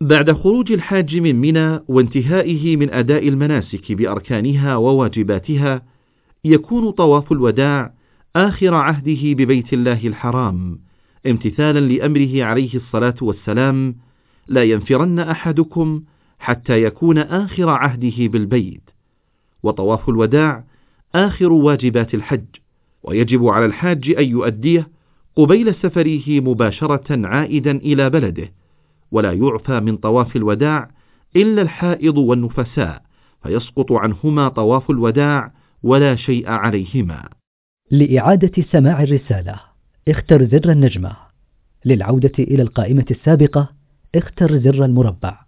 بعد خروج الحاج من منى وانتهائه من أداء المناسك بأركانها وواجباتها يكون طواف الوداع آخر عهده ببيت الله الحرام امتثالا لأمره عليه الصلاة والسلام لا ينفرن أحدكم حتى يكون آخر عهده بالبيت. وطواف الوداع آخر واجبات الحج ويجب على الحاج أن يؤديه قبيل سفره مباشرة عائدا إلى بلده. ولا يعفى من طواف الوداع إلا الحائض والنفساء فيسقط عنهما طواف الوداع ولا شيء عليهما. لإعادة سماع الرسالة اختر زر النجمة. للعودة إلى القائمة السابقة اختر زر المربع.